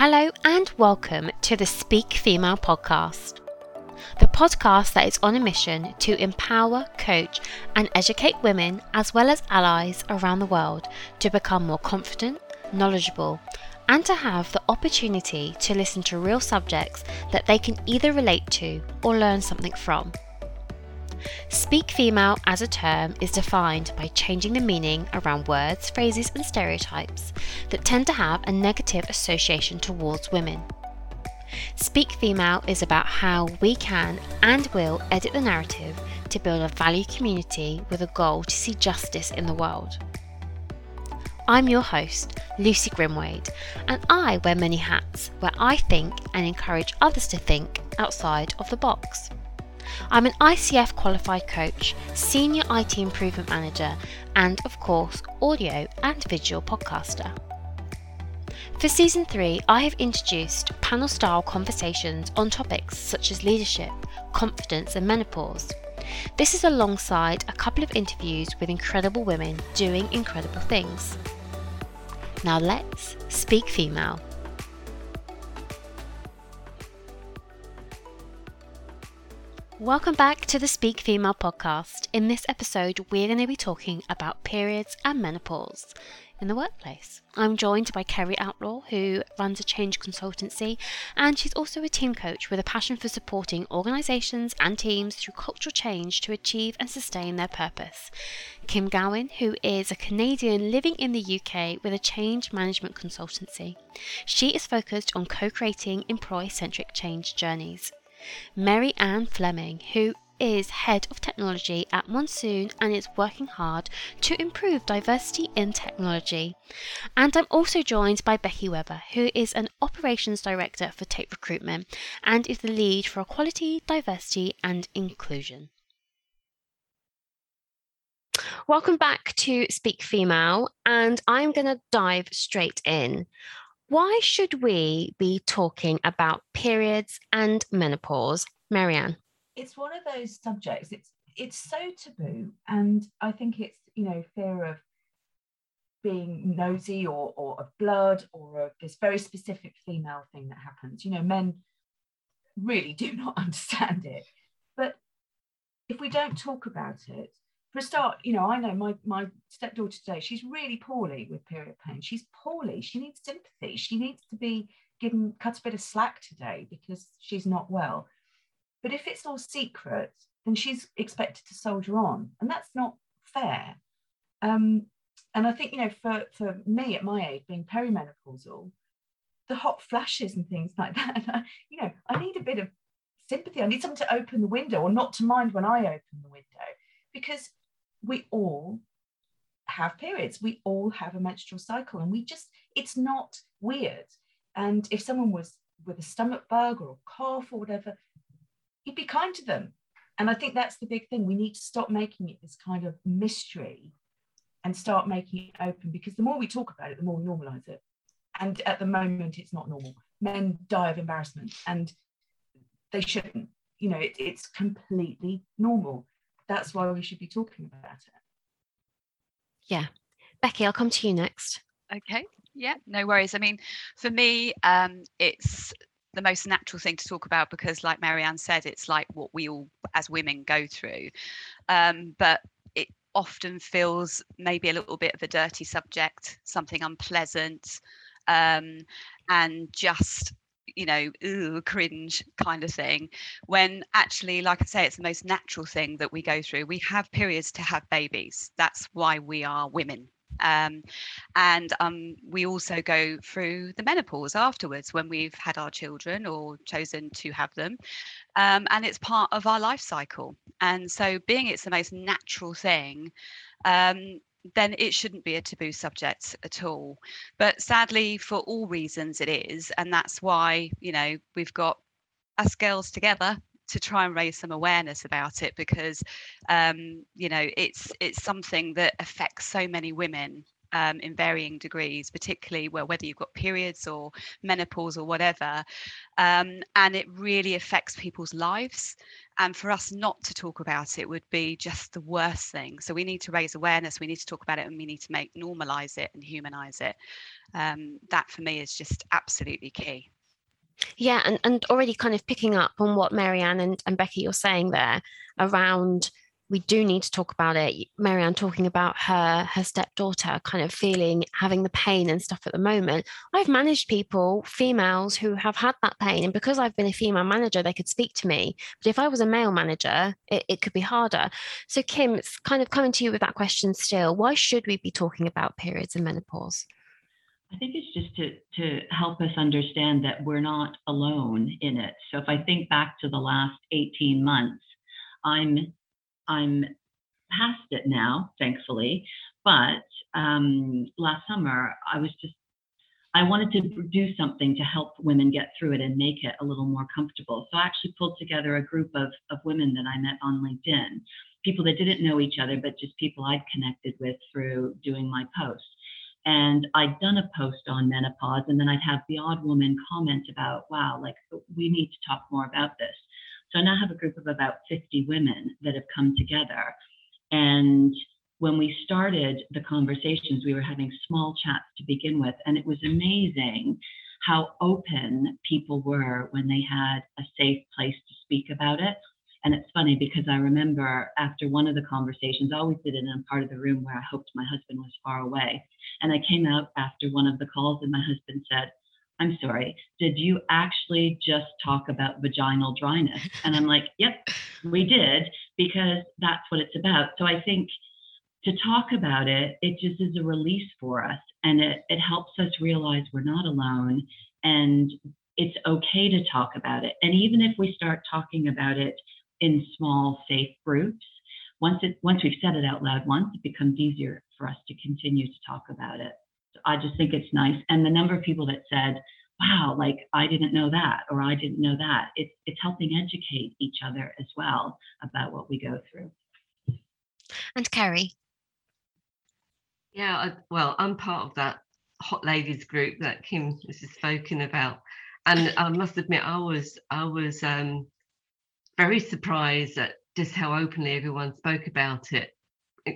Hello and welcome to the Speak Female podcast, the podcast that is on a mission to empower, coach, and educate women as well as allies around the world to become more confident, knowledgeable, and to have the opportunity to listen to real subjects that they can either relate to or learn something from. Speak female as a term is defined by changing the meaning around words, phrases, and stereotypes that tend to have a negative association towards women. Speak Female is about how we can and will edit the narrative to build a value community with a goal to see justice in the world. I'm your host, Lucy Grimwade, and I wear many hats where I think and encourage others to think outside of the box. I'm an ICF qualified coach, senior IT improvement manager, and of course, audio and visual podcaster. For season three, I have introduced panel style conversations on topics such as leadership, confidence, and menopause. This is alongside a couple of interviews with incredible women doing incredible things. Now let's speak female. Welcome back to the Speak Female podcast. In this episode, we're going to be talking about periods and menopause in the workplace. I'm joined by Kerry Outlaw, who runs a change consultancy, and she's also a team coach with a passion for supporting organisations and teams through cultural change to achieve and sustain their purpose. Kim Gowan, who is a Canadian living in the UK with a change management consultancy. She is focused on co creating employee centric change journeys. Mary Ann Fleming, who is Head of Technology at Monsoon and is working hard to improve diversity in technology. And I'm also joined by Becky Weber, who is an Operations Director for Tate Recruitment and is the lead for equality, diversity, and inclusion. Welcome back to Speak Female, and I'm going to dive straight in. Why should we be talking about periods and menopause? Marianne? It's one of those subjects, it's it's so taboo. And I think it's, you know, fear of being nosy or, or of blood or of this very specific female thing that happens. You know, men really do not understand it. But if we don't talk about it, for a start, you know, I know my, my stepdaughter today, she's really poorly with period pain. She's poorly. She needs sympathy. She needs to be given cut a bit of slack today because she's not well. But if it's all secret, then she's expected to soldier on. And that's not fair. Um, and I think, you know, for, for me at my age, being perimenopausal, the hot flashes and things like that, you know, I need a bit of sympathy. I need someone to open the window or not to mind when I open the window because we all have periods. We all have a menstrual cycle, and we just, it's not weird. And if someone was with a stomach bug or a cough or whatever, you'd be kind to them. And I think that's the big thing. We need to stop making it this kind of mystery and start making it open because the more we talk about it, the more we normalize it. And at the moment, it's not normal. Men die of embarrassment and they shouldn't. You know, it, it's completely normal that's why we should be talking about it. Yeah. Becky, I'll come to you next. Okay. Yeah, no worries. I mean, for me, um, it's the most natural thing to talk about because, like Marianne said, it's like what we all as women go through. Um, but it often feels maybe a little bit of a dirty subject, something unpleasant, um, and just you know, ooh, cringe kind of thing. When actually, like I say, it's the most natural thing that we go through. We have periods to have babies. That's why we are women. Um, and um, we also go through the menopause afterwards when we've had our children or chosen to have them. Um, and it's part of our life cycle. And so, being it's the most natural thing, um, then it shouldn't be a taboo subject at all. But sadly, for all reasons, it is. And that's why, you know, we've got us girls together to try and raise some awareness about it because um, you know it's it's something that affects so many women um, in varying degrees, particularly well, whether you've got periods or menopause or whatever. Um, and it really affects people's lives. And for us not to talk about it would be just the worst thing. So we need to raise awareness, we need to talk about it, and we need to make normalize it and humanize it. Um, that for me is just absolutely key. Yeah, and, and already kind of picking up on what Marianne and, and Becky you're saying there around we do need to talk about it. Marianne talking about her her stepdaughter kind of feeling having the pain and stuff at the moment. I've managed people, females who have had that pain, and because I've been a female manager, they could speak to me. But if I was a male manager, it, it could be harder. So Kim, it's kind of coming to you with that question still. Why should we be talking about periods and menopause? I think it's just to to help us understand that we're not alone in it. So if I think back to the last 18 months, I'm I'm past it now, thankfully. But um, last summer, I was just, I wanted to do something to help women get through it and make it a little more comfortable. So I actually pulled together a group of, of women that I met on LinkedIn, people that didn't know each other, but just people I'd connected with through doing my posts. And I'd done a post on menopause, and then I'd have the odd woman comment about, wow, like we need to talk more about this. So I now have a group of about 50 women that have come together. And when we started the conversations, we were having small chats to begin with. And it was amazing how open people were when they had a safe place to speak about it. And it's funny because I remember after one of the conversations, I always did it in a part of the room where I hoped my husband was far away. And I came out after one of the calls, and my husband said, I'm sorry, did you actually just talk about vaginal dryness? And I'm like, yep, we did, because that's what it's about. So I think to talk about it, it just is a release for us and it, it helps us realize we're not alone and it's okay to talk about it. And even if we start talking about it in small, safe groups, once it once we've said it out loud once, it becomes easier for us to continue to talk about it. I just think it's nice. And the number of people that said, wow, like I didn't know that, or I didn't know that. It's, it's helping educate each other as well about what we go through. And Kerry? Yeah, I, well, I'm part of that hot ladies group that Kim has spoken about. And I must admit, I was I was um, very surprised at just how openly everyone spoke about it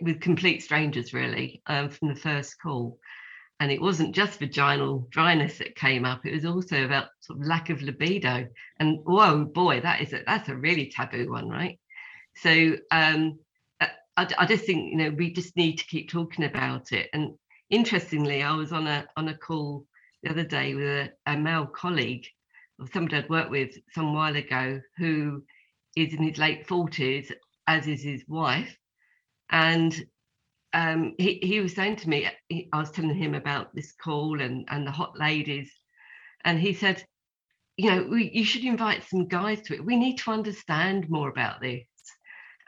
with complete strangers, really, um, from the first call and it wasn't just vaginal dryness that came up it was also about sort of lack of libido. And whoa boy that is a that's a really taboo one right? So um uh, I, I just think you know we just need to keep talking about it. And interestingly i was on a on a call the other day with a, a male colleague of somebody i'd worked with some while ago who is in his late 40s as is his wife. And um, he, he was saying to me, he, I was telling him about this call and, and the hot ladies, and he said, you know, we, you should invite some guys to it. We need to understand more about this.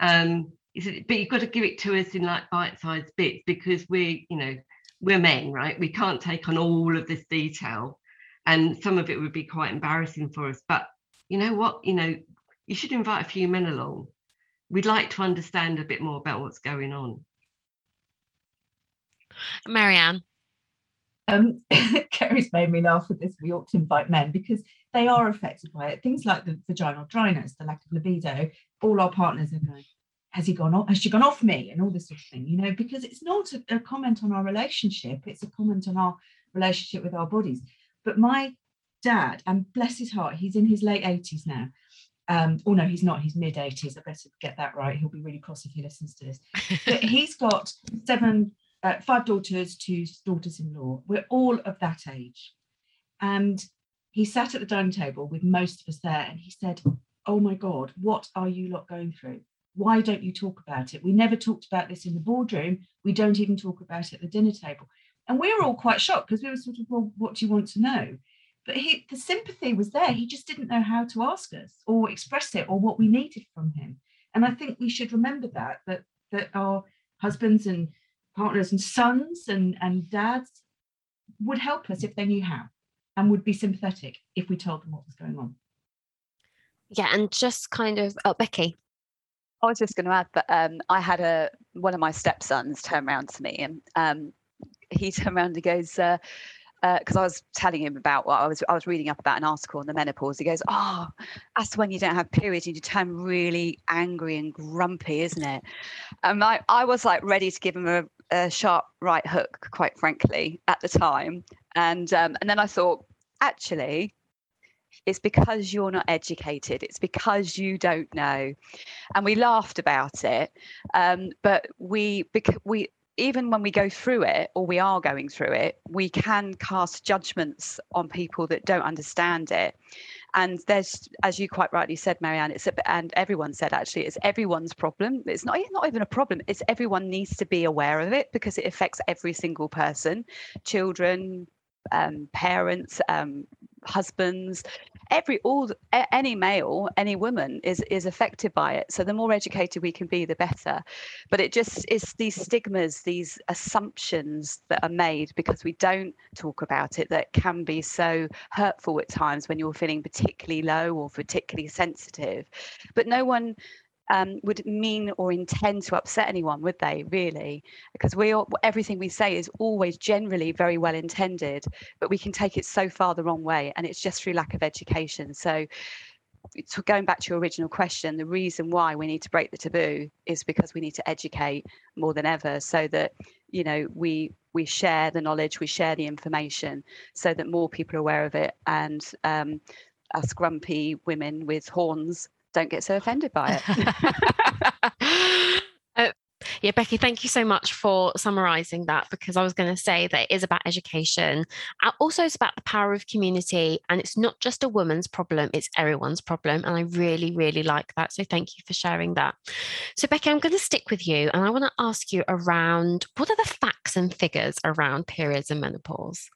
Um, he said, but you've got to give it to us in like bite-sized bits because we're, you know, we're men, right? We can't take on all of this detail, and some of it would be quite embarrassing for us. But you know what? You know, you should invite a few men along. We'd like to understand a bit more about what's going on. Marianne. Um, Kerry's made me laugh with this. We ought to invite men because they are affected by it. Things like the vaginal dryness, the lack of libido. All our partners are going, "Has he gone off? Has she gone off me?" And all this sort of thing, you know, because it's not a, a comment on our relationship; it's a comment on our relationship with our bodies. But my dad, and bless his heart, he's in his late eighties now. Um, oh no, he's not. He's mid eighties. I better get that right. He'll be really cross if he listens to this. But he's got seven uh, five daughters, two daughters-in-law. We're all of that age. And he sat at the dining table with most of us there and he said, Oh my God, what are you lot going through? Why don't you talk about it? We never talked about this in the boardroom. We don't even talk about it at the dinner table. And we were all quite shocked because we were sort of, well, what do you want to know? But he, the sympathy was there. He just didn't know how to ask us or express it or what we needed from him. And I think we should remember that, that, that our husbands and partners and sons and, and dads would help us if they knew how and would be sympathetic if we told them what was going on. Yeah, and just kind of, oh, Becky. I was just going to add that um, I had a one of my stepsons turn around to me and um, he turned around and he goes, uh, because uh, I was telling him about what I was I was reading up about an article on the menopause. He goes, "Oh, that's when you don't have periods and you turn really angry and grumpy, isn't it?" And I I was like ready to give him a, a sharp right hook, quite frankly, at the time. And um, and then I thought, actually, it's because you're not educated. It's because you don't know. And we laughed about it, um, but we because we even when we go through it or we are going through it, we can cast judgments on people that don't understand it. And there's, as you quite rightly said, Marianne, it's a, and everyone said actually, it's everyone's problem. It's not not even a problem. It's everyone needs to be aware of it because it affects every single person, children, um, parents, um, husbands, every all any male, any woman is is affected by it. So the more educated we can be, the better. But it just is these stigmas, these assumptions that are made because we don't talk about it that can be so hurtful at times when you're feeling particularly low or particularly sensitive. But no one um, would mean or intend to upset anyone, would they? Really, because we all, everything we say is always generally very well intended, but we can take it so far the wrong way, and it's just through lack of education. So, so going back to your original question, the reason why we need to break the taboo is because we need to educate more than ever, so that you know we we share the knowledge, we share the information, so that more people are aware of it, and um, us grumpy women with horns don't get so offended by it. uh, yeah, Becky, thank you so much for summarizing that because I was going to say that it is about education. Also, it's about the power of community, and it's not just a woman's problem, it's everyone's problem. And I really, really like that. So, thank you for sharing that. So, Becky, I'm going to stick with you and I want to ask you around what are the facts and figures around periods and menopause?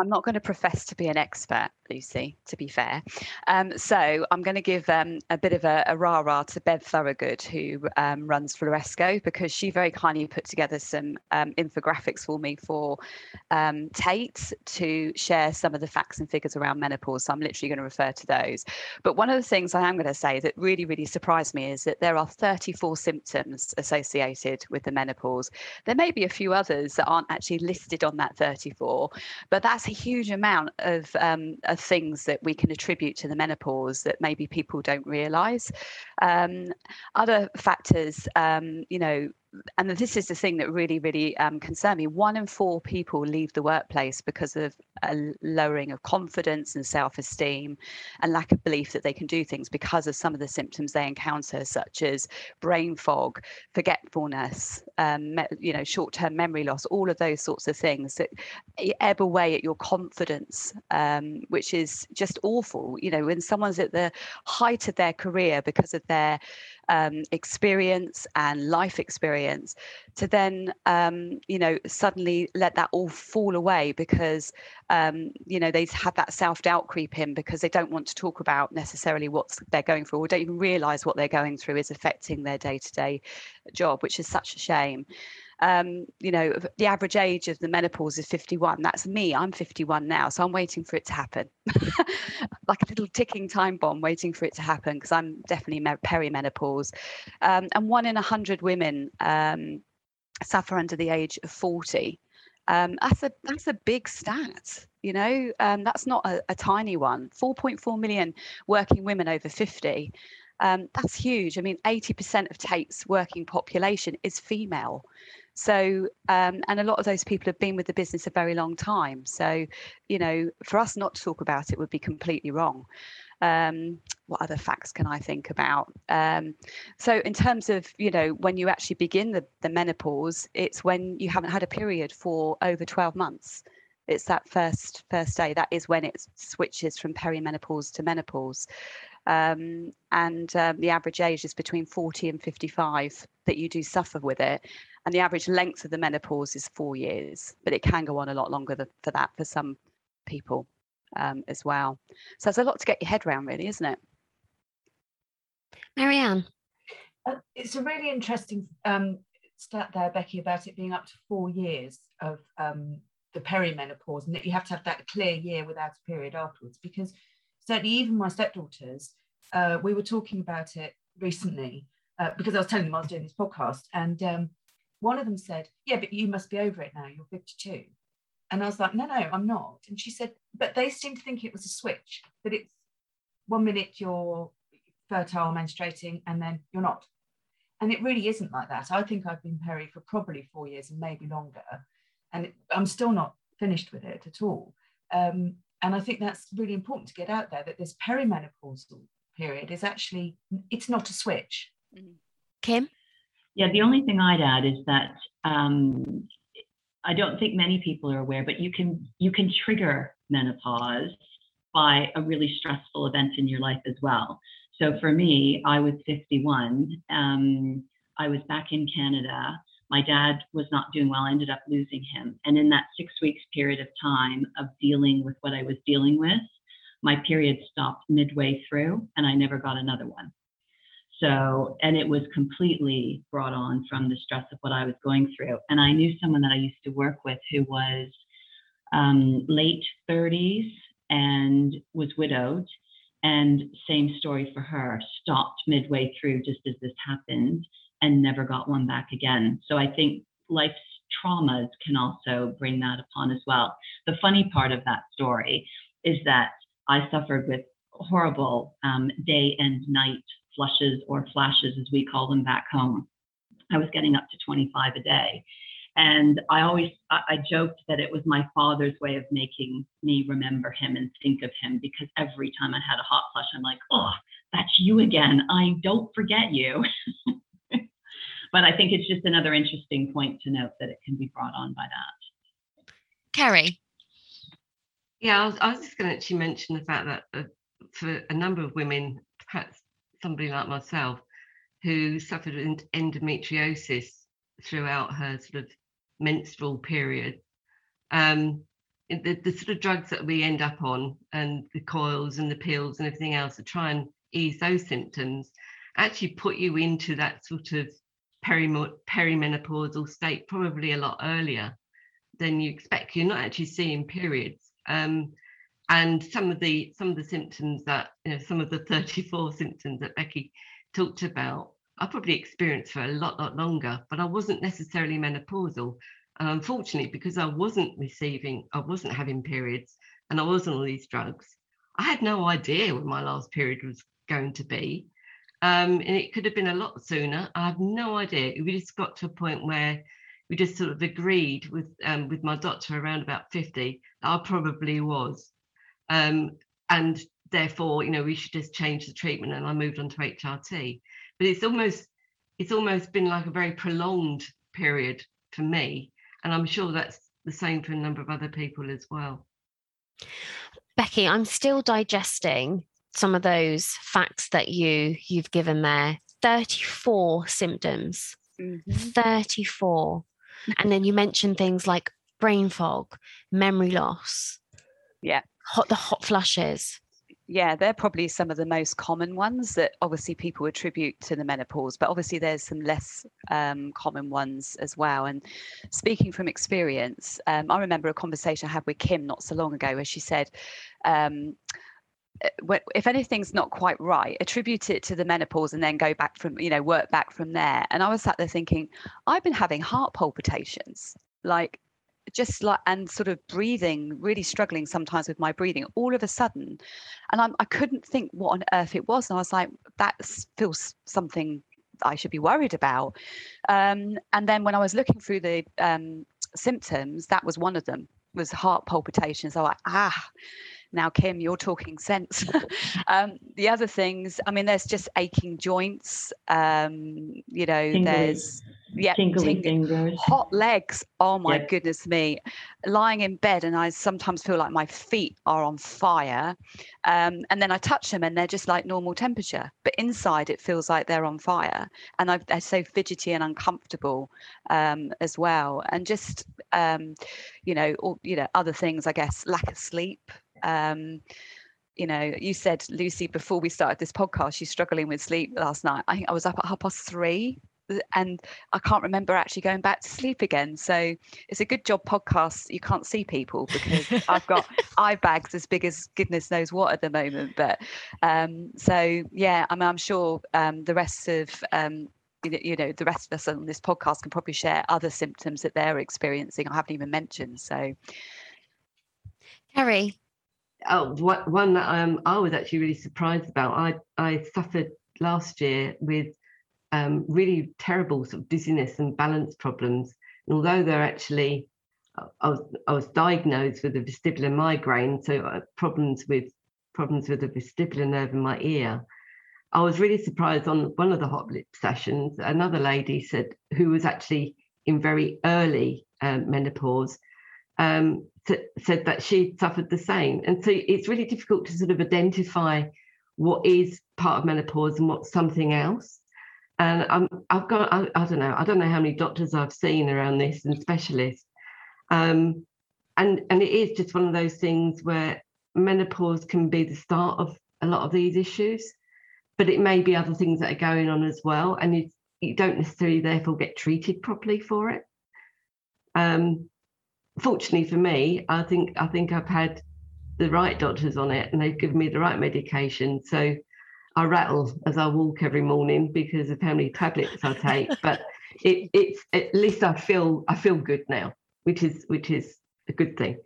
I'm not going to profess to be an expert, Lucy, to be fair. Um, so I'm going to give um, a bit of a, a rah rah to Bev Thorogood, who um, runs Floresco, because she very kindly put together some um, infographics for me for um, Tate to share some of the facts and figures around menopause. So I'm literally going to refer to those. But one of the things I am going to say that really, really surprised me is that there are 34 symptoms associated with the menopause. There may be a few others that aren't actually listed on that 34, but that's a huge amount of, um, of things that we can attribute to the menopause that maybe people don't realize. Um, other factors, um, you know, and this is the thing that really, really um, concerned me. One in four people leave the workplace because of a lowering of confidence and self-esteem, and lack of belief that they can do things because of some of the symptoms they encounter, such as brain fog, forgetfulness, um, you know, short-term memory loss, all of those sorts of things that ebb away at your confidence, um, which is just awful. You know, when someone's at the height of their career because of their um, experience and life experience to then um, you know suddenly let that all fall away because um, you know they've had that self-doubt creep in because they don't want to talk about necessarily what they're going through or don't even realize what they're going through is affecting their day-to-day job which is such a shame um, you know, the average age of the menopause is 51. That's me. I'm 51 now. So I'm waiting for it to happen. like a little ticking time bomb waiting for it to happen because I'm definitely perimenopause. Um, and one in a 100 women um, suffer under the age of 40. Um, that's a that's a big stat you know um, that's not a, a, tiny one 4.4 million working women over 50 um, that's huge i mean 80% of tate's working population is female so, um, and a lot of those people have been with the business a very long time. So, you know, for us not to talk about it would be completely wrong. Um, what other facts can I think about? Um, so, in terms of, you know, when you actually begin the, the menopause, it's when you haven't had a period for over 12 months it's that first first day that is when it switches from perimenopause to menopause um, and um, the average age is between 40 and 55 that you do suffer with it and the average length of the menopause is four years, but it can go on a lot longer for that for some people um, as well. So there's a lot to get your head around, really, isn't it? Marianne. Uh, it's a really interesting um, stat there, Becky, about it being up to four years of um, the perimenopause, and that you have to have that clear year without a period afterwards. Because certainly, even my stepdaughters, uh, we were talking about it recently uh, because I was telling them I was doing this podcast, and um, one of them said, Yeah, but you must be over it now. You're 52. And I was like, No, no, I'm not. And she said, But they seem to think it was a switch, that it's one minute you're fertile, menstruating, and then you're not. And it really isn't like that. I think I've been peri for probably four years and maybe longer. And it, I'm still not finished with it at all. Um, and I think that's really important to get out there that this perimenopausal period is actually, it's not a switch. Mm. Kim? Yeah, the only thing I'd add is that um, I don't think many people are aware, but you can you can trigger menopause by a really stressful event in your life as well. So for me, I was 51. Um, I was back in Canada. My dad was not doing well. I ended up losing him. And in that six weeks period of time of dealing with what I was dealing with, my period stopped midway through and I never got another one. So, and it was completely brought on from the stress of what I was going through. And I knew someone that I used to work with who was um, late 30s and was widowed. And same story for her, stopped midway through just as this happened and never got one back again. So I think life's traumas can also bring that upon as well. The funny part of that story is that I suffered with horrible um, day and night flushes or flashes, as we call them back home. I was getting up to 25 a day. And I always, I, I joked that it was my father's way of making me remember him and think of him because every time I had a hot flush, I'm like, oh, that's you again. I don't forget you. but I think it's just another interesting point to note that it can be brought on by that. Kerry. Yeah, I was, I was just going to actually mention the fact that uh, for a number of women, perhaps somebody like myself, who suffered endometriosis throughout her sort of menstrual period, um, the, the sort of drugs that we end up on and the coils and the pills and everything else to try and ease those symptoms actually put you into that sort of perimenopausal state probably a lot earlier than you expect. You're not actually seeing periods. Um, and some of the some of the symptoms that you know some of the 34 symptoms that Becky talked about I probably experienced for a lot lot longer but I wasn't necessarily menopausal. And unfortunately because I wasn't receiving I wasn't having periods and I wasn't on these drugs I had no idea when my last period was going to be. Um, and it could have been a lot sooner. I have no idea. We just got to a point where we just sort of agreed with um, with my doctor around about 50 that I probably was um, and therefore, you know, we should just change the treatment. And I moved on to HRT. But it's almost it's almost been like a very prolonged period for me. And I'm sure that's the same for a number of other people as well. Becky, I'm still digesting some of those facts that you you've given there. 34 symptoms. Mm-hmm. 34. and then you mentioned things like brain fog, memory loss. Yeah hot the hot flushes yeah, they're probably some of the most common ones that obviously people attribute to the menopause, but obviously there's some less um, common ones as well. And speaking from experience, um, I remember a conversation I had with Kim not so long ago where she said, um, if anything's not quite right, attribute it to the menopause and then go back from, you know, work back from there. And I was sat there thinking, I've been having heart palpitations like just like and sort of breathing really struggling sometimes with my breathing all of a sudden. And I'm, i couldn't think what on earth it was and i was like that feels something i should be worried about. Um, and then when i was looking through the um, symptoms that was one of them was heart palpitations. I was like ah now kim you're talking sense um, the other things i mean there's just aching joints um, you know there's yeah, tingly hot legs. Oh my yeah. goodness me! Lying in bed, and I sometimes feel like my feet are on fire, um, and then I touch them, and they're just like normal temperature, but inside it feels like they're on fire, and I, they're so fidgety and uncomfortable um, as well, and just um, you know, all, you know, other things. I guess lack of sleep. Um, you know, you said Lucy before we started this podcast, she's struggling with sleep last night. I think I was up at half past three and I can't remember actually going back to sleep again. So it's a good job podcast. You can't see people because I've got eye bags as big as goodness knows what at the moment. But um, so yeah, I mean, I'm sure um, the rest of um, you know the rest of us on this podcast can probably share other symptoms that they're experiencing i haven't even mentioned so Kerry. Oh, what, one that um, I was actually really surprised about. I I suffered last year with um, really terrible sort of dizziness and balance problems. And although they're actually, I was I was diagnosed with a vestibular migraine, so uh, problems with problems with the vestibular nerve in my ear. I was really surprised on one of the hot lip sessions. Another lady said who was actually in very early um, menopause um, said that she suffered the same. And so it's really difficult to sort of identify what is part of menopause and what's something else. And I've got, I, I, don't know, I don't know how many doctors I've seen around this and specialists. Um, and, and it is just one of those things where menopause can be the start of a lot of these issues, but it may be other things that are going on as well. And you, you don't necessarily therefore get treated properly for it. Um, fortunately for me, I think I think I've had the right doctors on it and they've given me the right medication. So I rattle as I walk every morning because of how many tablets I take. but it, it's at least I feel I feel good now, which is which is a good thing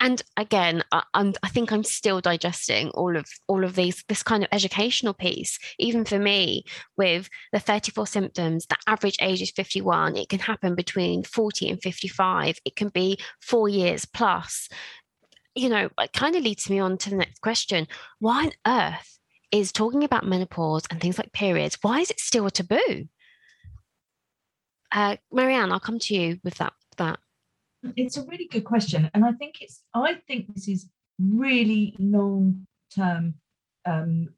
and again I, am I think i'm still digesting all of all of these this kind of educational piece. Even for me with the 34 symptoms the average age is 51 it can happen between 40 and 55 it can be four years plus. You know it kind of leads me on to the next question. Why on earth is talking about menopause and things like periods why is it still a taboo? Uh, marianne i'll come to you with that that it's a really good question, and I think it's. I think this is really long-term um,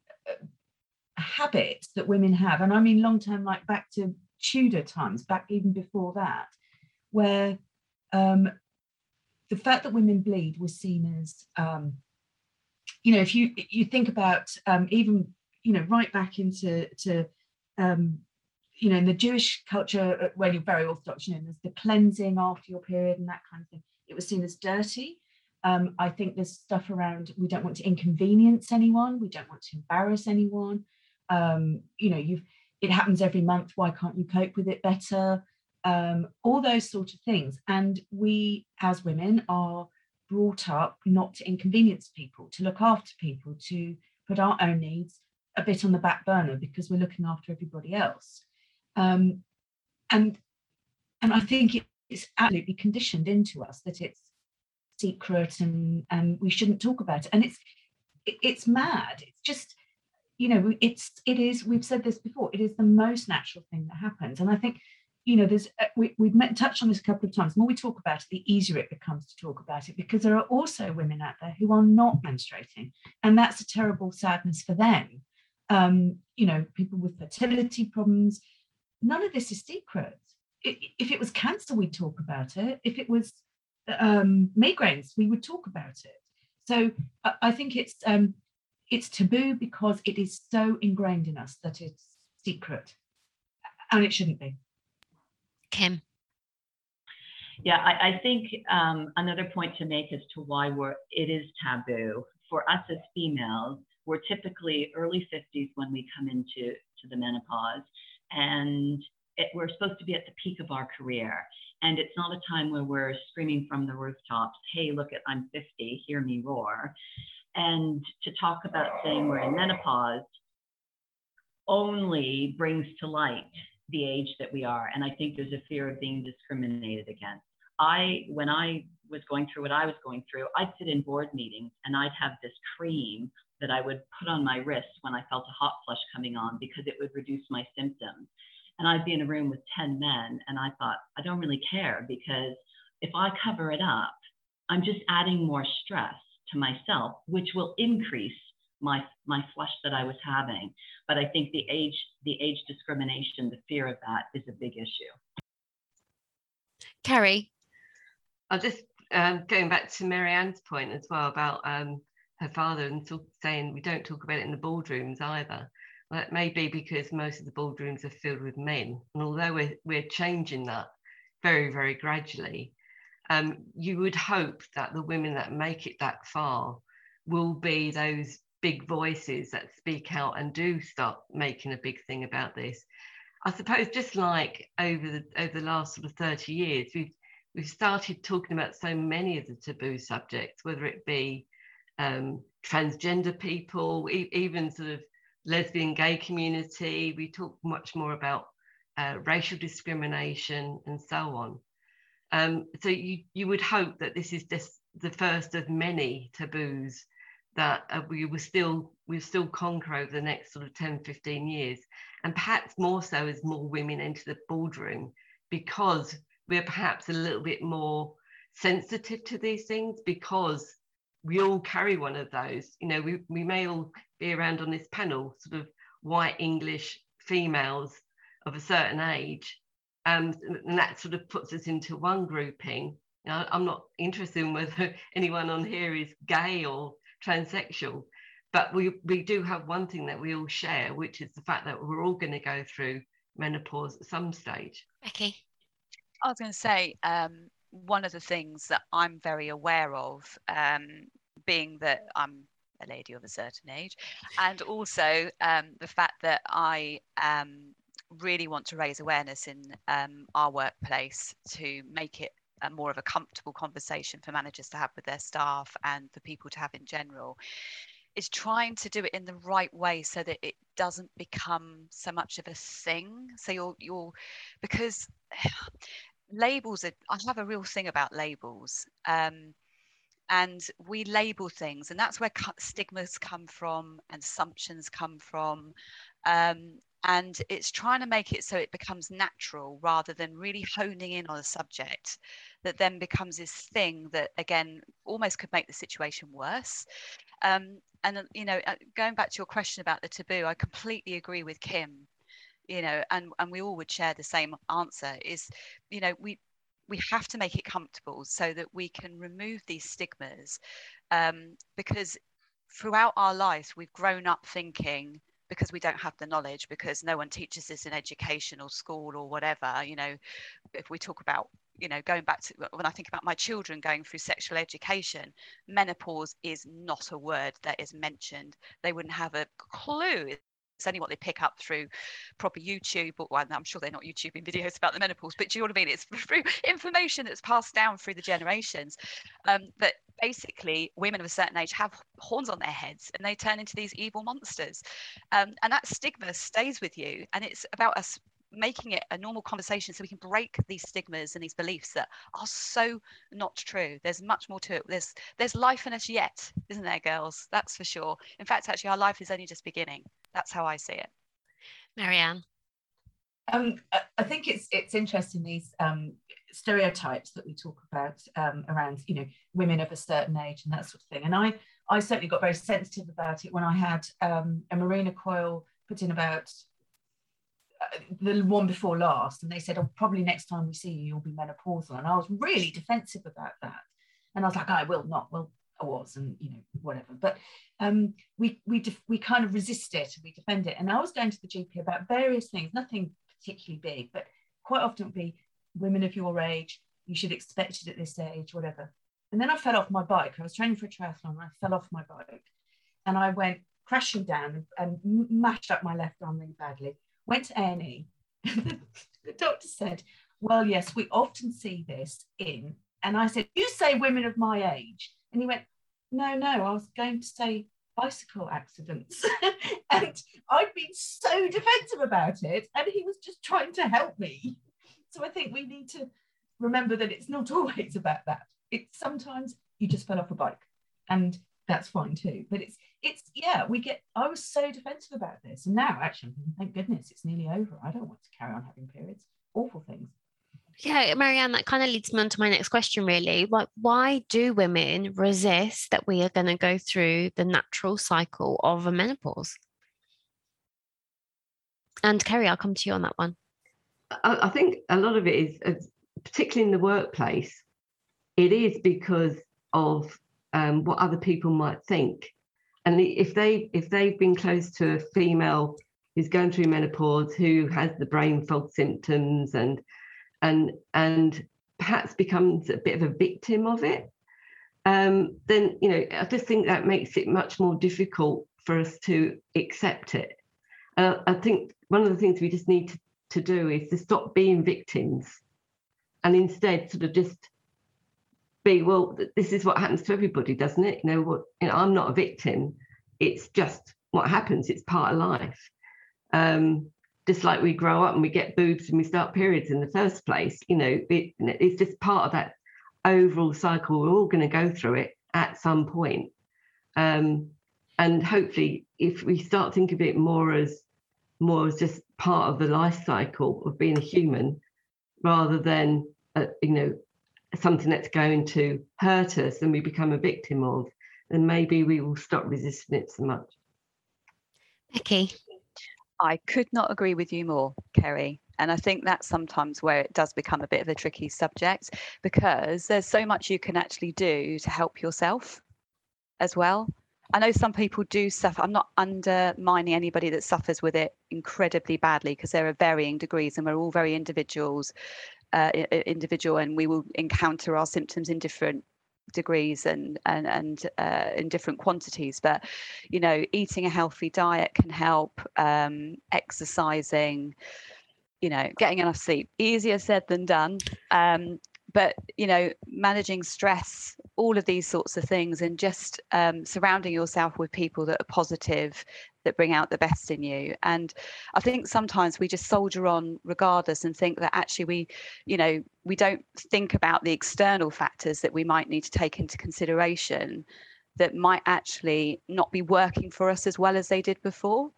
habits that women have, and I mean long-term, like back to Tudor times, back even before that, where um, the fact that women bleed was seen as, um, you know, if you you think about um, even you know right back into to um, you know, in the Jewish culture, uh, when you're very orthodox, you know, there's the cleansing after your period and that kind of thing. It was seen as dirty. Um, I think there's stuff around we don't want to inconvenience anyone, we don't want to embarrass anyone. Um, you know, you've it happens every month. Why can't you cope with it better? Um, all those sort of things. And we, as women, are brought up not to inconvenience people, to look after people, to put our own needs a bit on the back burner because we're looking after everybody else. Um, and and I think it's absolutely conditioned into us that it's secret and and we shouldn't talk about it. And it's it's mad. It's just you know it's it is we've said this before. It is the most natural thing that happens. And I think you know there's uh, we, we've met, touched on this a couple of times the more we talk about it the easier it becomes to talk about it because there are also women out there who are not menstruating and that's a terrible sadness for them um, you know people with fertility problems none of this is secret. if it was cancer, we'd talk about it. If it was um, migraines, we would talk about it. So I, I think it's um, it's taboo because it is so ingrained in us that it's secret, and it shouldn't be. Kim. Yeah, I, I think um, another point to make as to why we're it is taboo for us as females. We're typically early 50s when we come into to the menopause, and it, we're supposed to be at the peak of our career. And it's not a time where we're screaming from the rooftops, hey, look at I'm 50, hear me roar. And to talk about saying we're in menopause only brings to light the age that we are. And I think there's a fear of being discriminated against. I, when I was going through what I was going through, I'd sit in board meetings and I'd have this cream that I would put on my wrist when I felt a hot flush coming on because it would reduce my symptoms. And I'd be in a room with 10 men, and I thought, I don't really care because if I cover it up, I'm just adding more stress to myself, which will increase my my flush that I was having. But I think the age the age discrimination, the fear of that is a big issue. Kerry, I'll just um, going back to Marianne's point as well about um, her father and talk, saying we don't talk about it in the boardrooms either. Well, that may be because most of the boardrooms are filled with men. And although we're, we're changing that very, very gradually, um, you would hope that the women that make it that far will be those big voices that speak out and do start making a big thing about this. I suppose just like over the over the last sort of 30 years, we've we've started talking about so many of the taboo subjects, whether it be um, transgender people, e- even sort of lesbian gay community. We talk much more about uh, racial discrimination and so on. Um, so you you would hope that this is just the first of many taboos that uh, we will still we'll still conquer over the next sort of 10 15 years and perhaps more so as more women enter the boardroom because we're perhaps a little bit more sensitive to these things because we all carry one of those you know we, we may all be around on this panel sort of white english females of a certain age um, and that sort of puts us into one grouping now, I'm not interested in whether anyone on here is gay or transsexual, but we, we do have one thing that we all share, which is the fact that we're all going to go through menopause at some stage. Becky? I was going to say, um, one of the things that I'm very aware of, um, being that I'm a lady of a certain age, and also um, the fact that I um, really want to raise awareness in um, our workplace to make it a more of a comfortable conversation for managers to have with their staff and for people to have in general is trying to do it in the right way so that it doesn't become so much of a thing. So you're you're because labels are i have a real thing about labels. Um, and we label things and that's where stigmas come from and assumptions come from um, and it's trying to make it so it becomes natural rather than really honing in on a subject that then becomes this thing that again almost could make the situation worse. Um, and you know uh, going back to your question about the taboo i completely agree with kim you know and and we all would share the same answer is you know we we have to make it comfortable so that we can remove these stigmas um, because throughout our lives we've grown up thinking because we don't have the knowledge because no one teaches this in education or school or whatever you know if we talk about you know going back to when i think about my children going through sexual education menopause is not a word that is mentioned. They wouldn't have a clue it's only what they pick up through proper YouTube, or well, I'm sure they're not YouTubing videos about the menopause, but do you know what I mean? It's through information that's passed down through the generations. Um, but basically, women of a certain age have horns on their heads and they turn into these evil monsters. Um, and that stigma stays with you. And it's about us making it a normal conversation so we can break these stigmas and these beliefs that are so not true there's much more to it there's there's life in us yet isn't there girls that's for sure in fact actually our life is only just beginning that's how I see it. Marianne. Um, I think it's it's interesting these um, stereotypes that we talk about um, around you know women of a certain age and that sort of thing. And I I certainly got very sensitive about it when I had um, a Mirena coil put in about uh, the one before last, and they said, "Oh, probably next time we see you, you'll be menopausal." And I was really defensive about that, and I was like, "I will not. Well, was and you know whatever. But um, we we def- we kind of resist it and we defend it. And i was going to the gp about various things nothing particularly big but quite often be women of your age you should expect it at this age whatever. And then i fell off my bike. I was training for a triathlon and i fell off my bike. And i went crashing down and, mashed up my left arm really badly. Went to a the doctor said well yes we often see this in and I said, You say women of my age. And he went, No, no, I was going to say bicycle accidents. and I'd been so defensive about it. And he was just trying to help me. So I think we need to remember that it's not always about that. It's sometimes you just fell off a bike and that's fine too. But it's, it's, yeah, we get, I was so defensive about this. And now actually, thank goodness it's nearly over. I don't want to carry on having periods. Awful things. Yeah, Marianne, that kind of leads me on to my next question, really. Like, why do women resist that we are going to go through the natural cycle of a menopause? And Kerry, I'll come to you on that one. I, I think a lot of it is, particularly in the workplace, it is because of um, what other people might think. And if they if they've been close to a female who's going through menopause, who has the brain fog symptoms and and and perhaps becomes a bit of a victim of it um, then you know I just think that makes it much more difficult for us to accept it. Uh, I think one of the things we just need to, to do is to stop being victims and instead sort of just be well this is what happens to everybody doesn't it? You know what you know i'm not a victim. It's just what happens. It's part of life. Um just like we grow up and we get boobs and we start periods in the first place you know it, it's just part of that overall cycle we're all going to go through it at some point um and hopefully if we start think of it more as more as just part of the life cycle of being a human rather than uh, you know something that's going to hurt us and we become a victim of, then maybe we will stop resisting it so much. Becky. I could not agree with you more, Kerry. And I think that's sometimes where it does become a bit of a tricky subject because there's so much you can actually do to help yourself as well. I know some people do suffer. I'm not undermining anybody that suffers with it incredibly badly because there are varying degrees and we're all very individuals uh, individual and we will encounter our symptoms in different degrees and and and uh, in different quantities but you know eating a healthy diet can help um, exercising you know getting enough sleep. Easier said than done. Um, but you know managing stress all of these sorts of things and just um, surrounding yourself with people that are positive that bring out the best in you. And i think sometimes we just soldier on regardless and think that actually we you know we don't think about the external factors that we might need to take into consideration that might actually not be working for us as well as they did before.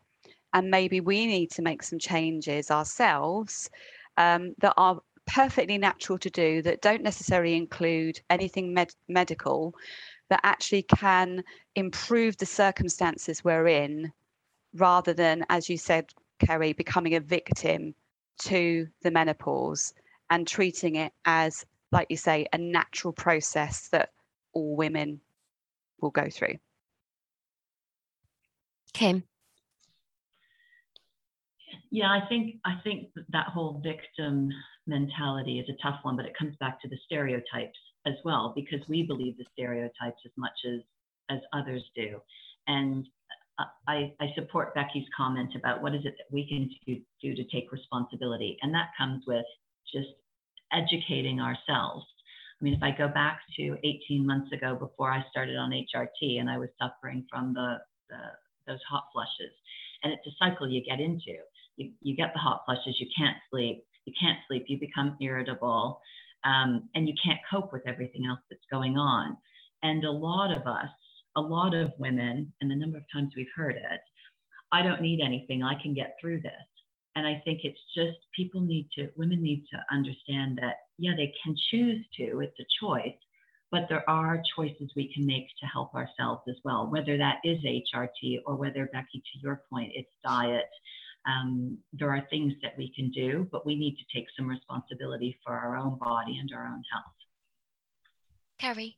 And maybe we need to make some changes ourselves um, that are perfectly natural to do that don't necessarily include anything med- medical that actually can improve the circumstances we're in rather than as you said kerry becoming a victim to the menopause and treating it as like you say a natural process that all women will go through. Kim? Yeah i think i think that that whole victim mentality is a tough one, but it comes back to the stereotypes as well, because we believe the stereotypes as much as, as others do. And I, I support Becky's comment about what is it that we can do, do to take responsibility. And that comes with just educating ourselves. I mean, if I go back to 18 months ago before I started on HRT and I was suffering from the, the those hot flushes, and it's a cycle you get into. You, you get the hot flushes, you can't sleep, you can't sleep, you become irritable, um, and you can't cope with everything else that's going on. And a lot of us, a lot of women, and the number of times we've heard it, I don't need anything, I can get through this. And I think it's just people need to, women need to understand that, yeah, they can choose to, it's a choice, but there are choices we can make to help ourselves as well, whether that is HRT or whether, Becky, to your point, it's diet, um, there are things that we can do, but we need to take some responsibility for our own body and our own health. Kerry.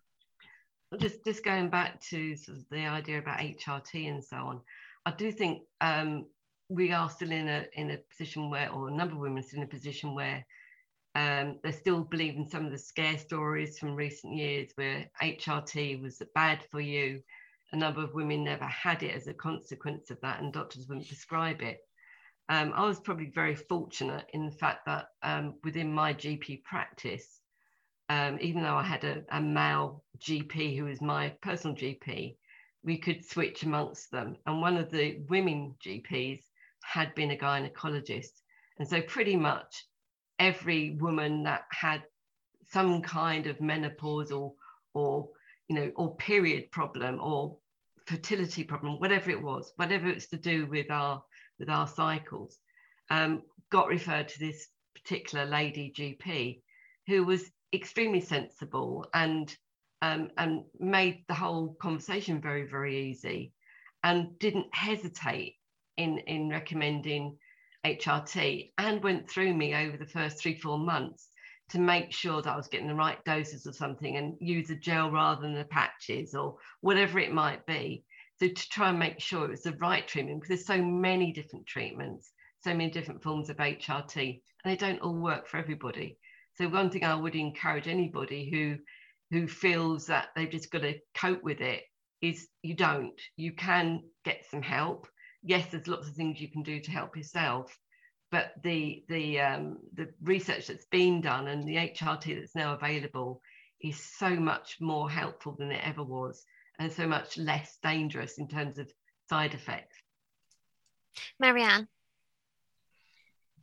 Just just going back to sort of the idea about HRT and so on, I do think um, we are still in a in a position where, or a number of women are still in a position where um, they're still believing some of the scare stories from recent years where HRT was bad for you. A number of women never had it as a consequence of that, and doctors wouldn't prescribe it. Um, I was probably very fortunate in the fact that um, within my GP practice, um, even though I had a, a, male GP who was my personal GP, we could switch amongst them. And one of the women GPs had been a gynecologist. And so pretty much every woman that had some kind of menopausal or, you know, or period problem or fertility problem, whatever it was, whatever it's to do with our with our cycles, um, got referred to this particular lady GP who was extremely sensible and um, and made the whole conversation very very easy and didn't hesitate in in recommending HRT and went through me over the first three four months to make sure that I was getting the right doses of something and use a gel rather than the patches or whatever it might be so to try and make sure it was the right treatment, because there's so many different treatments, so many different forms of HRT, and they don't all work for everybody. So one thing I would encourage anybody who who feels that they've just got to cope with it is you don't. You can get some help. Yes, there's lots of things you can do to help yourself, but the the um, the research that's been done and the HRT that's now available is so much more helpful than it ever was, and so much less dangerous in terms of side effects. Marianne.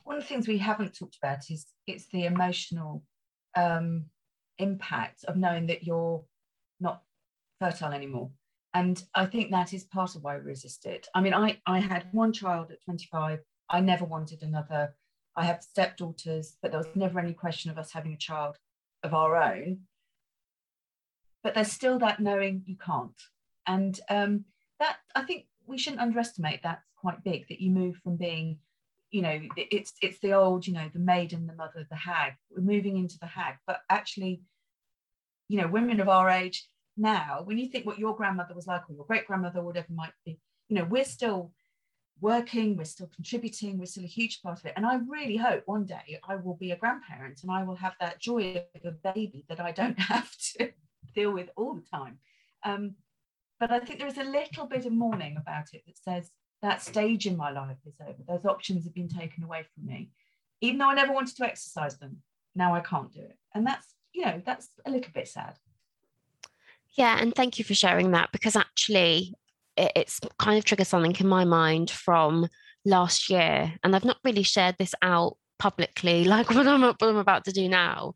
One of the things we haven't talked about is it's the emotional um, impact of knowing that you're not fertile anymore. And I think that is part of why we resist it. I mean, I, I had one child at 25. I never wanted another. I have stepdaughters, but there was never any question of us having a child of our own. But there's still that knowing you can't. And um, that, I think we shouldn't underestimate that's quite big that you move from being you know it's it's the old you know the maiden the mother the hag. We're moving into the hag. But actually you know women of our age now when you think what your grandmother was like or your great grandmother whatever might be you know we're still working we're still contributing we're still a huge part of it. And i really hope one day i will be a grandparent and i will have that joy of a baby that i don't have to deal with all the time um, but i think there is a little bit of mourning about it that says that stage in my life is over. Those options have been taken away from me. Even though I never wanted to exercise them, now I can't do it. And that's, you know, that's a little bit sad. Yeah, and thank you for sharing that because actually it's kind of triggered something in my mind from last year. And I've not really shared this out publicly like what I'm, what I'm about to do now.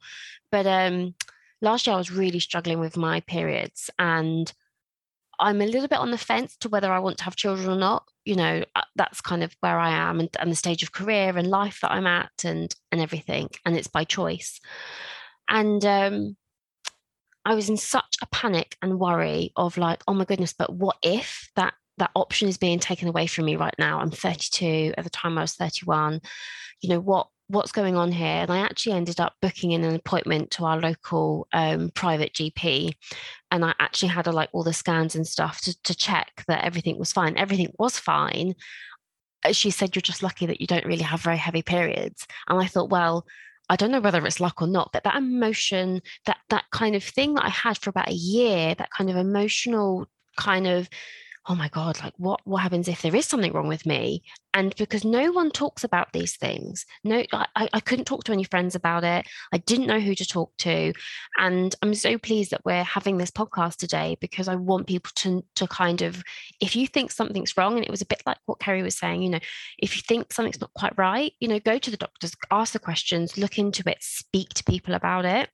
But um, last year I was really struggling with my periods and I'm a little bit on the fence to whether I want to have children or not. You know, uh, that's kind of where I am and, and the stage of career and life that I'm at and and everything. And it's by choice. And um, I was in such a panic and worry of like, oh my goodness, but what if that that option is being taken away from me right now? I'm 32. At the time I was 31. You know, what what's going on here and i actually ended up booking in an appointment to our local um, private gp and i actually had a, like all the scans and stuff to, to check that everything was fine. Everything was fine. She said you're just lucky that you don't really have very heavy periods. And i thought well I don't know whether it's luck or not, but that emotion, that that kind of thing that I had for about a year, that kind of emotional kind of oh my god like what what happens if there is something wrong with me? And because no one talks about these things no I, I couldn't talk to any friends about it. I didn't know who to talk to. And i'm so pleased that we're having this podcast today because i want people to to kind of if you think something's wrong and it was a bit like what kerry was saying you know if you think something's not quite right you know go to the doctors ask the questions look into it speak to people about it.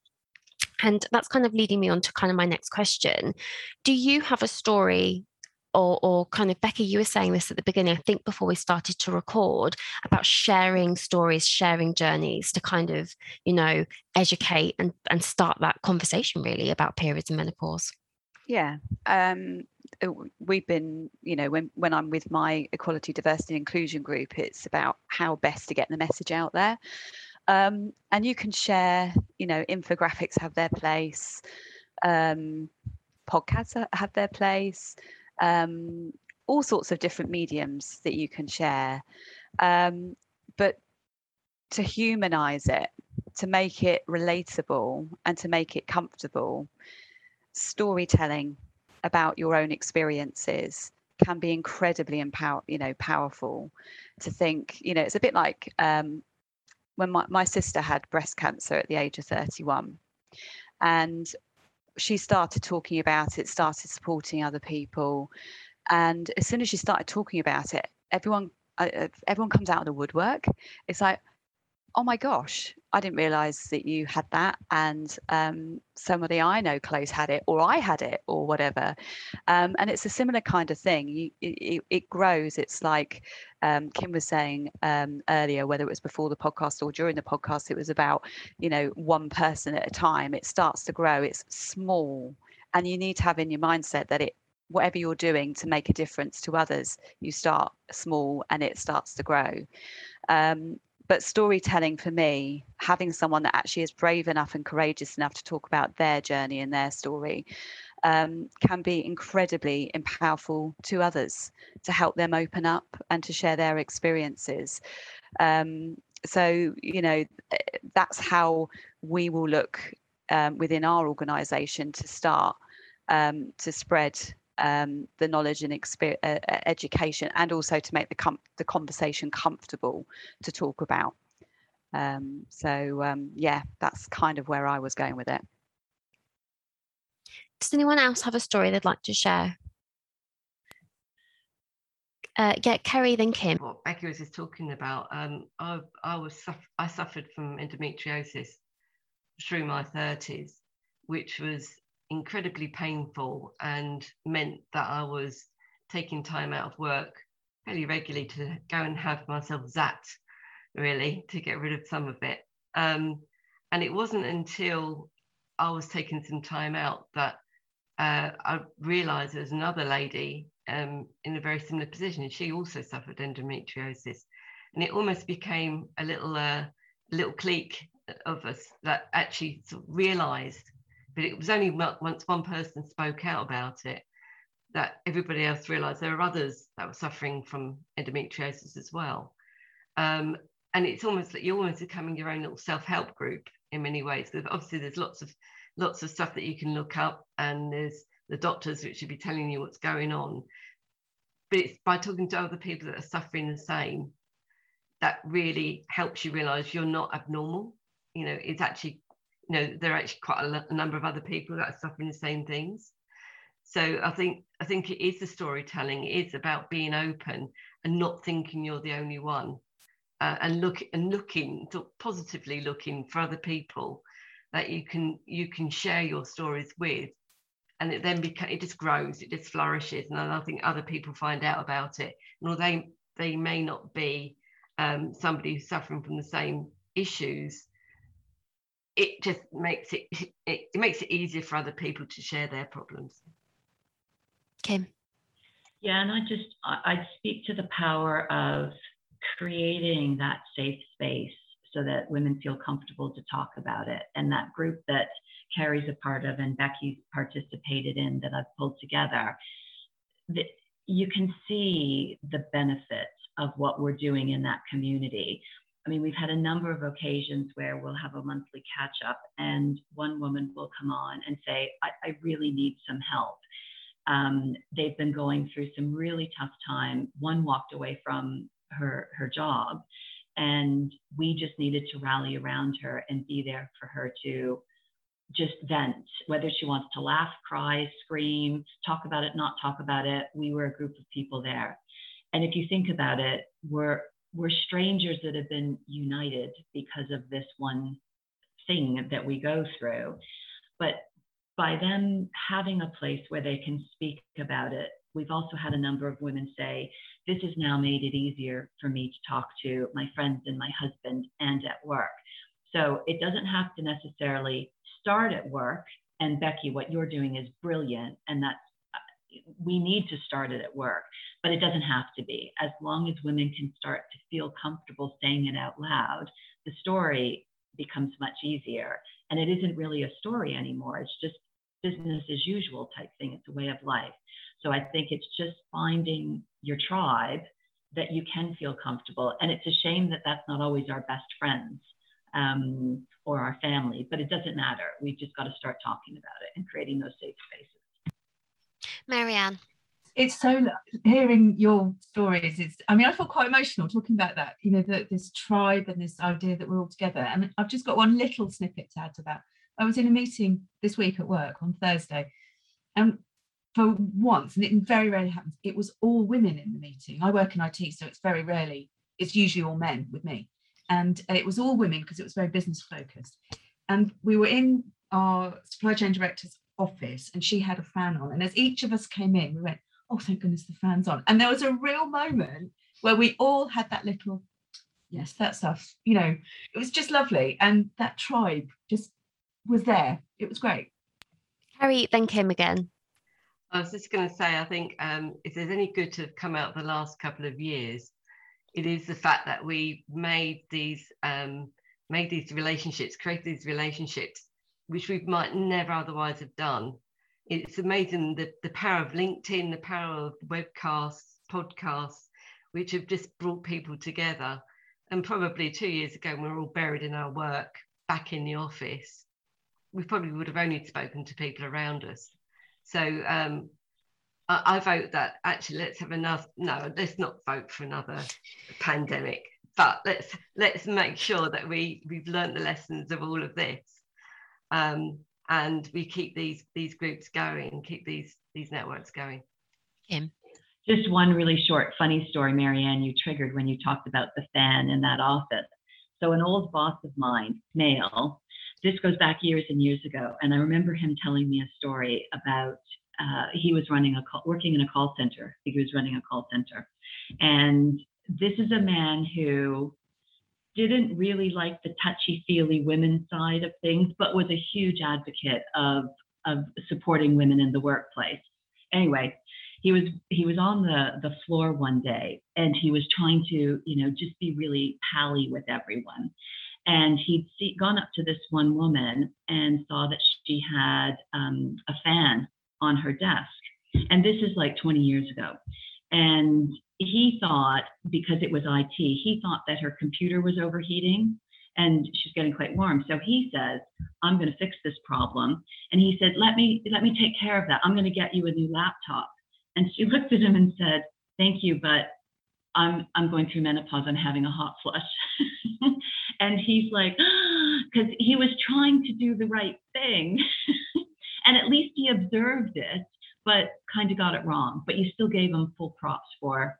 And that's kind of leading me on to kind of my next question. Do you have a story or, or kind of Becky, you were saying this at the beginning, I think before we started to record about sharing stories, sharing journeys to kind of, you know, educate and, and start that conversation really about periods and menopause. Yeah. Um, we've been, you know, when, when I'm with my equality, diversity, and inclusion group, it's about how best to get the message out there. Um, and you can share, you know, infographics have their place, um, podcasts have their place um, all sorts of different mediums that you can share. Um, but to humanize it, to make it relatable and to make it comfortable, storytelling about your own experiences can be incredibly empower, you know, powerful to think, you know, it's a bit like um, when my, my sister had breast cancer at the age of 31 and she started talking about it, started supporting other people, and as soon as she started talking about it, everyone uh, uh everyone comes out of the woodwork. It's like, oh my gosh, I didn't realize that you had that. And um, somebody I know close had it, or I had it, or whatever. Um, and it's a similar kind of thing. You, it, it grows. It's like um, Kim was saying um, earlier, whether it was before the podcast or during the podcast, it was about, you know, one person at a time. It starts to grow. It's small. And you need to have in your mindset that it whatever you're doing to make a difference to others, you start small and it starts to grow. Um, but storytelling for me having someone that actually is brave enough and courageous enough to talk about their journey and their story um, can be incredibly powerful to others to help them open up and to share their experiences. Um, so you know that's how we will look um, within our organisation to start um, to spread um, the knowledge and exper- uh, uh, education, and also to make the com- the conversation comfortable to talk about. Um, so um, yeah, that's kind of where I was going with it. Does anyone else have a story they'd like to share? Uh, yeah, Kerry, then Kim. What Becky was just talking about, um, I, I was I suffered from endometriosis through my 30s, which was incredibly painful and meant that I was taking time out of work fairly regularly to go and have myself zapped, really, to get rid of some of it. Um, and it wasn't until I was taking some time out that uh, I realized there's another lady um, in a very similar position. and She also suffered endometriosis. And it almost became a little, uh, little clique of us that actually sort of realized but it was only once one person spoke out about it that everybody else realized there are others that were suffering from endometriosis as well. Um, and it's almost like you're almost becoming your own little self-help group in many ways. Because obviously there's lots of lots of stuff that you can look up, and there's the doctors which should be telling you what's going on. But it's by talking to other people that are suffering the same that really helps you realize you're not abnormal. You know, it's actually you know there are actually quite a, a number of other people that are suffering the same things. So i think i think it is the storytelling it is about being open and not thinking you're the only one uh, and look and looking positively looking for other people that you can you can share your stories with. And it then becomes it just grows it just flourishes and i think other people find out about it. And although they, they may not be um, somebody who's suffering from the same issues it just makes it, it, it makes it easier for other people to share their problems. Kim. Yeah, and I just I speak to the power of creating that safe space so that women feel comfortable to talk about it. And that group that Kerry's a part of and Becky's participated in that I've pulled together, that you can see the benefits of what we're doing in that community. I mean, we've had a number of occasions where we'll have a monthly catch up, and one woman will come on and say, I, I really need some help. Um, they've been going through some really tough time. One walked away from her, her job, and we just needed to rally around her and be there for her to just vent, whether she wants to laugh, cry, scream, talk about it, not talk about it. We were a group of people there. And if you think about it, we're we're strangers that have been united because of this one thing that we go through. But by them having a place where they can speak about it, we've also had a number of women say, This has now made it easier for me to talk to my friends and my husband and at work. So it doesn't have to necessarily start at work. And Becky, what you're doing is brilliant. And that's we need to start it at work, but it doesn't have to be. As long as women can start to feel comfortable saying it out loud, the story becomes much easier. And it isn't really a story anymore. It's just business as usual type thing. It's a way of life. So I think it's just finding your tribe that you can feel comfortable. And it's a shame that that's not always our best friends um, or our family, but it doesn't matter. We've just got to start talking about it and creating those safe spaces. Marianne. It's so hearing your stories. It's I mean I feel quite emotional talking about that. You know that this tribe and this idea that we're all together. And I've just got one little snippet to add to that. I was in a meeting this week at work on Thursday, and for once, and it very rarely happens, it was all women in the meeting. I work in IT, so it's very rarely. It's usually all men with me, and it was all women because it was very business focused. And we were in our supply chain director's office and she had a fan on. And as each of us Kim in, we went, oh, thank goodness the fan's on. And there was a real moment where we all had that little, yes, that's us. You know, it was just lovely. And that tribe just was there. It was great. Kerry, then came again. I was just going to say, I think um, if there's any good to have come out the last couple of years, it is the fact that we made these um, made these relationships, created these relationships which we might never otherwise have done. It's amazing the, the power of LinkedIn, the power of webcasts, podcasts, which have just brought people together. And probably two years ago, we were all buried in our work back in the office. we probably would have only spoken to people around us. So um, I, I vote that actually let's have another, No, let's not vote for another pandemic. But let's let's make sure that we we've learned the lessons of all of this, um, and we keep these these groups going, keep these these networks going. Kim. Just one really short, funny story, Marianne, you triggered when you talked about the fan in that office. So, an old boss of mine, male, this goes back years and years ago. And I remember him telling me a story about uh, he was running a call, working in a call center. He was running a call center. And this is a man who didn't really like the touchy feely women side of things, but was a huge advocate of, of supporting women in the workplace. Anyway, he was he was on the the floor one day and he was trying to you know just be really pally with everyone. And he'd see, gone up to this one woman and saw that she had um, a fan on her desk. And this is like 20 years ago. And he thought because it was IT he thought that her computer was overheating and she's getting quite warm so he says i'm going to fix this problem and he said let me let me take care of that i'm going to get you a new laptop and she looked at him and said, Thank you, but I'm I'm going through menopause. I'm having a hot flush. and he's like, because he was trying to do the right thing. and at least he observed it, but kind of got it wrong. But you still gave him full props for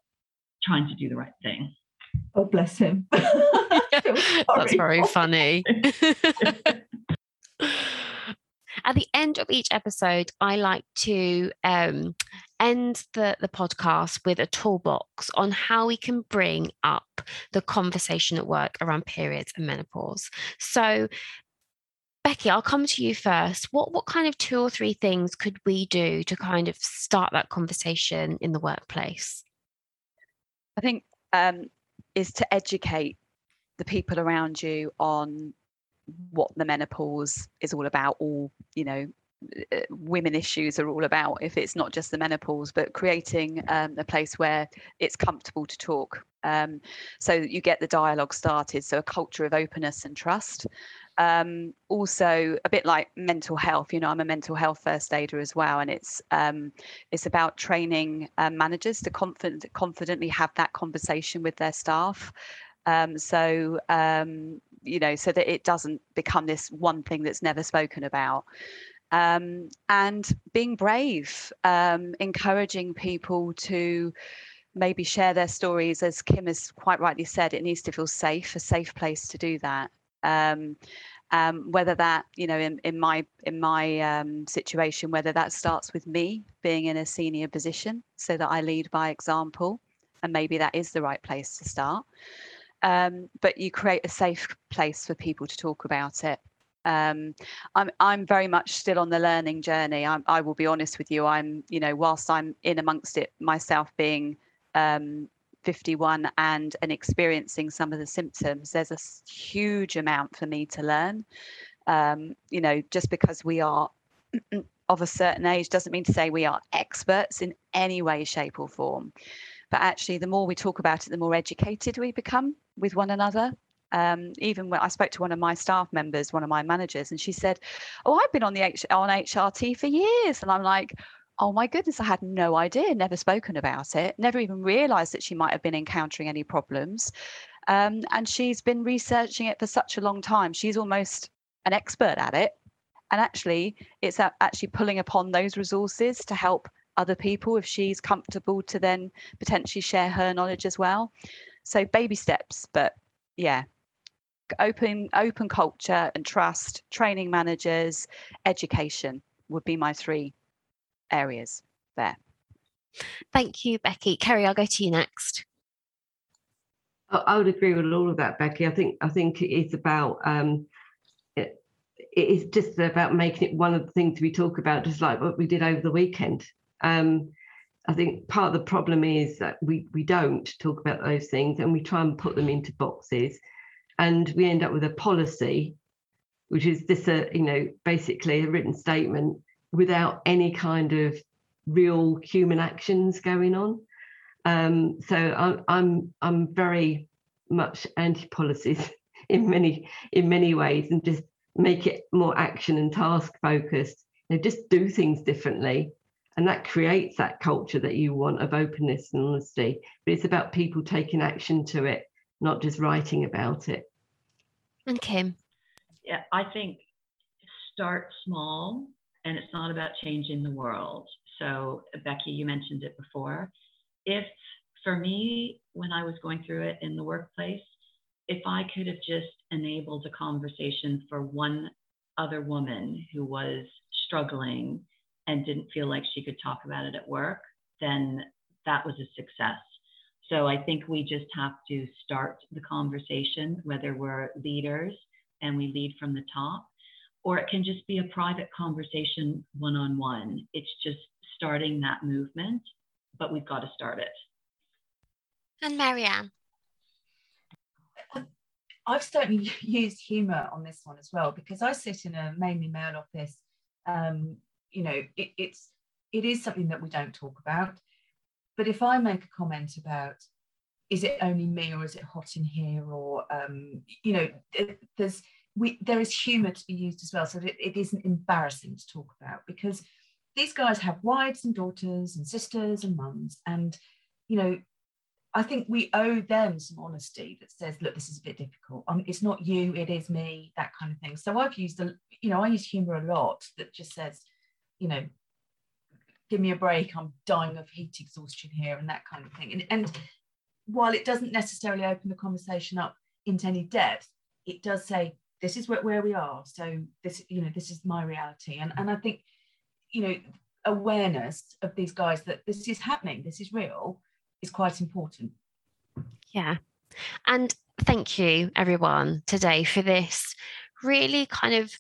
trying to do the right thing. Oh, bless him. That's very funny. At the end of each episode, I like to um, end the, the podcast with a toolbox on how we can bring up the conversation at work around periods and menopause. So, Becky, I'll come to you first. What what kind of two or three things could we do to kind of start that conversation in the workplace? I think um, is to educate the people around you on what the menopause is all about, or you know, women issues are all about if it's not just the menopause but creating um, a place where it's comfortable to talk. Um, so you get the dialogue started so a culture of openness and trust. Um, also a bit like mental health you know i'm a mental health first aider as well and it's um, it's about training um, managers to confident, confidently have that conversation with their staff. Um, so you know so that it doesn't become this one thing that's never spoken about um, and being brave, um, encouraging people to maybe share their stories. As Kim has quite rightly said, it needs to feel safe, a safe place to do that. Um, um, whether that you know in, in my in my um, situation whether that starts with me being in a senior position so that i lead by example and maybe that is the right place to start um, but you create a safe place for people to talk about it um, I'm I'm very much still on the learning journey. I'm, I will be honest with you. I'm you know whilst I'm in amongst it myself, being um, 51 and and experiencing some of the symptoms, there's a huge amount for me to learn. Um, you know, just because we are of a certain age doesn't mean to say we are experts in any way, shape, or form. But actually, the more we talk about it, the more educated we become with one another um, even when I spoke to one of my staff members, one of my managers, and she said, "Oh, I've been on the H- on HRT for years," and I'm like. Oh my goodness, I had no idea, never spoken about it, never even realized that she might have been encountering any problems. Um, and she's been researching it for such a long time. She's almost an expert at it. And actually, it's actually pulling upon those resources to help other people if she's comfortable to then potentially share her knowledge as well. So, baby steps, but yeah, open open culture and trust training managers education would be my three areas there thank you becky kerry i'll go to you next I would agree with all of that, Becky. I think I think it is about um, it, it is just about making it one of the things we talk about, just like what we did over the weekend. Um, I think part of the problem is that we we don't talk about those things and we try and put them into boxes and we end up with a policy which is this uh, you know basically a written statement without any kind of real human actions going on um, so I'm, I'm i'm very much anti policies in many in many ways and just make it more action and task focused. You know, just do things differently. And that creates that culture that you want of openness and honesty. But it's about people taking action to it, not just writing about it. And Kim. Yeah, I think start small and it's not about changing the world. So, Becky, you mentioned it before. If for me, when I was going through it in the workplace, if I could have just enabled a conversation for one other woman who was struggling and didn't feel like she could talk about it at work, then that was a success. So I think we just have to start the conversation, whether we're leaders and we lead from the top, or it can just be a private conversation one on one. It's just starting that movement, but we've got to start it. And Marianne. I've certainly used humour on this one as well because I sit in a mainly male office. Um, you know, it, it's it is something that we don't talk about. But if I make a comment about, is it only me or is it hot in here, or um, you know, there's we there is humour to be used as well, so it isn't embarrassing to talk about because these guys have wives and daughters and sisters and mums, and you know, I think we owe them some honesty that says, look, this is a bit difficult. Um, it's not you, it is me, that kind of thing. So I've used a, you know, I use humour a lot that just says, you know, give me a break, I'm dying of heat exhaustion here, and that kind of thing. And, and while it doesn't necessarily open the conversation up into any depth, it does say, this is where, where we are. So this, you know, this is my reality. And, and I think, you know, awareness of these guys that this is happening, this is real is quite important. Yeah. And thank you, everyone, today for this really kind of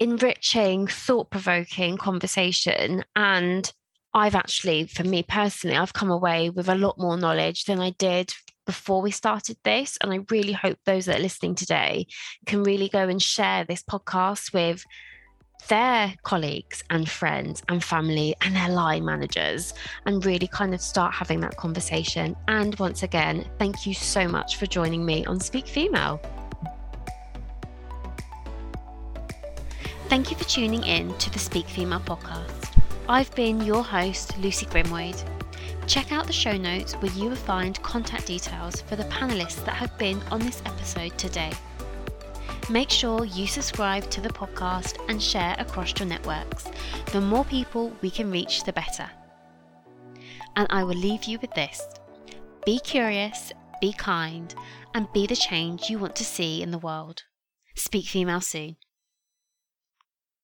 enriching, thought provoking conversation. And I've actually, for me personally, I've come away with a lot more knowledge than I did before we started this. And I really hope those that are listening today can really go and share this podcast with their colleagues and friends and family and their line managers and really kind of start having that conversation. And once again, thank you so much for joining me on Speak Female. Thank you for tuning in to the Speak Female podcast. I've been your host, Lucy Grimwade. Check out the show notes where you will find contact details for the panelists that have been on this episode today. Make sure you subscribe to the podcast and share across your networks. The more people we can reach, the better. And I will leave you with this be curious, be kind, and be the change you want to see in the world. Speak Female soon.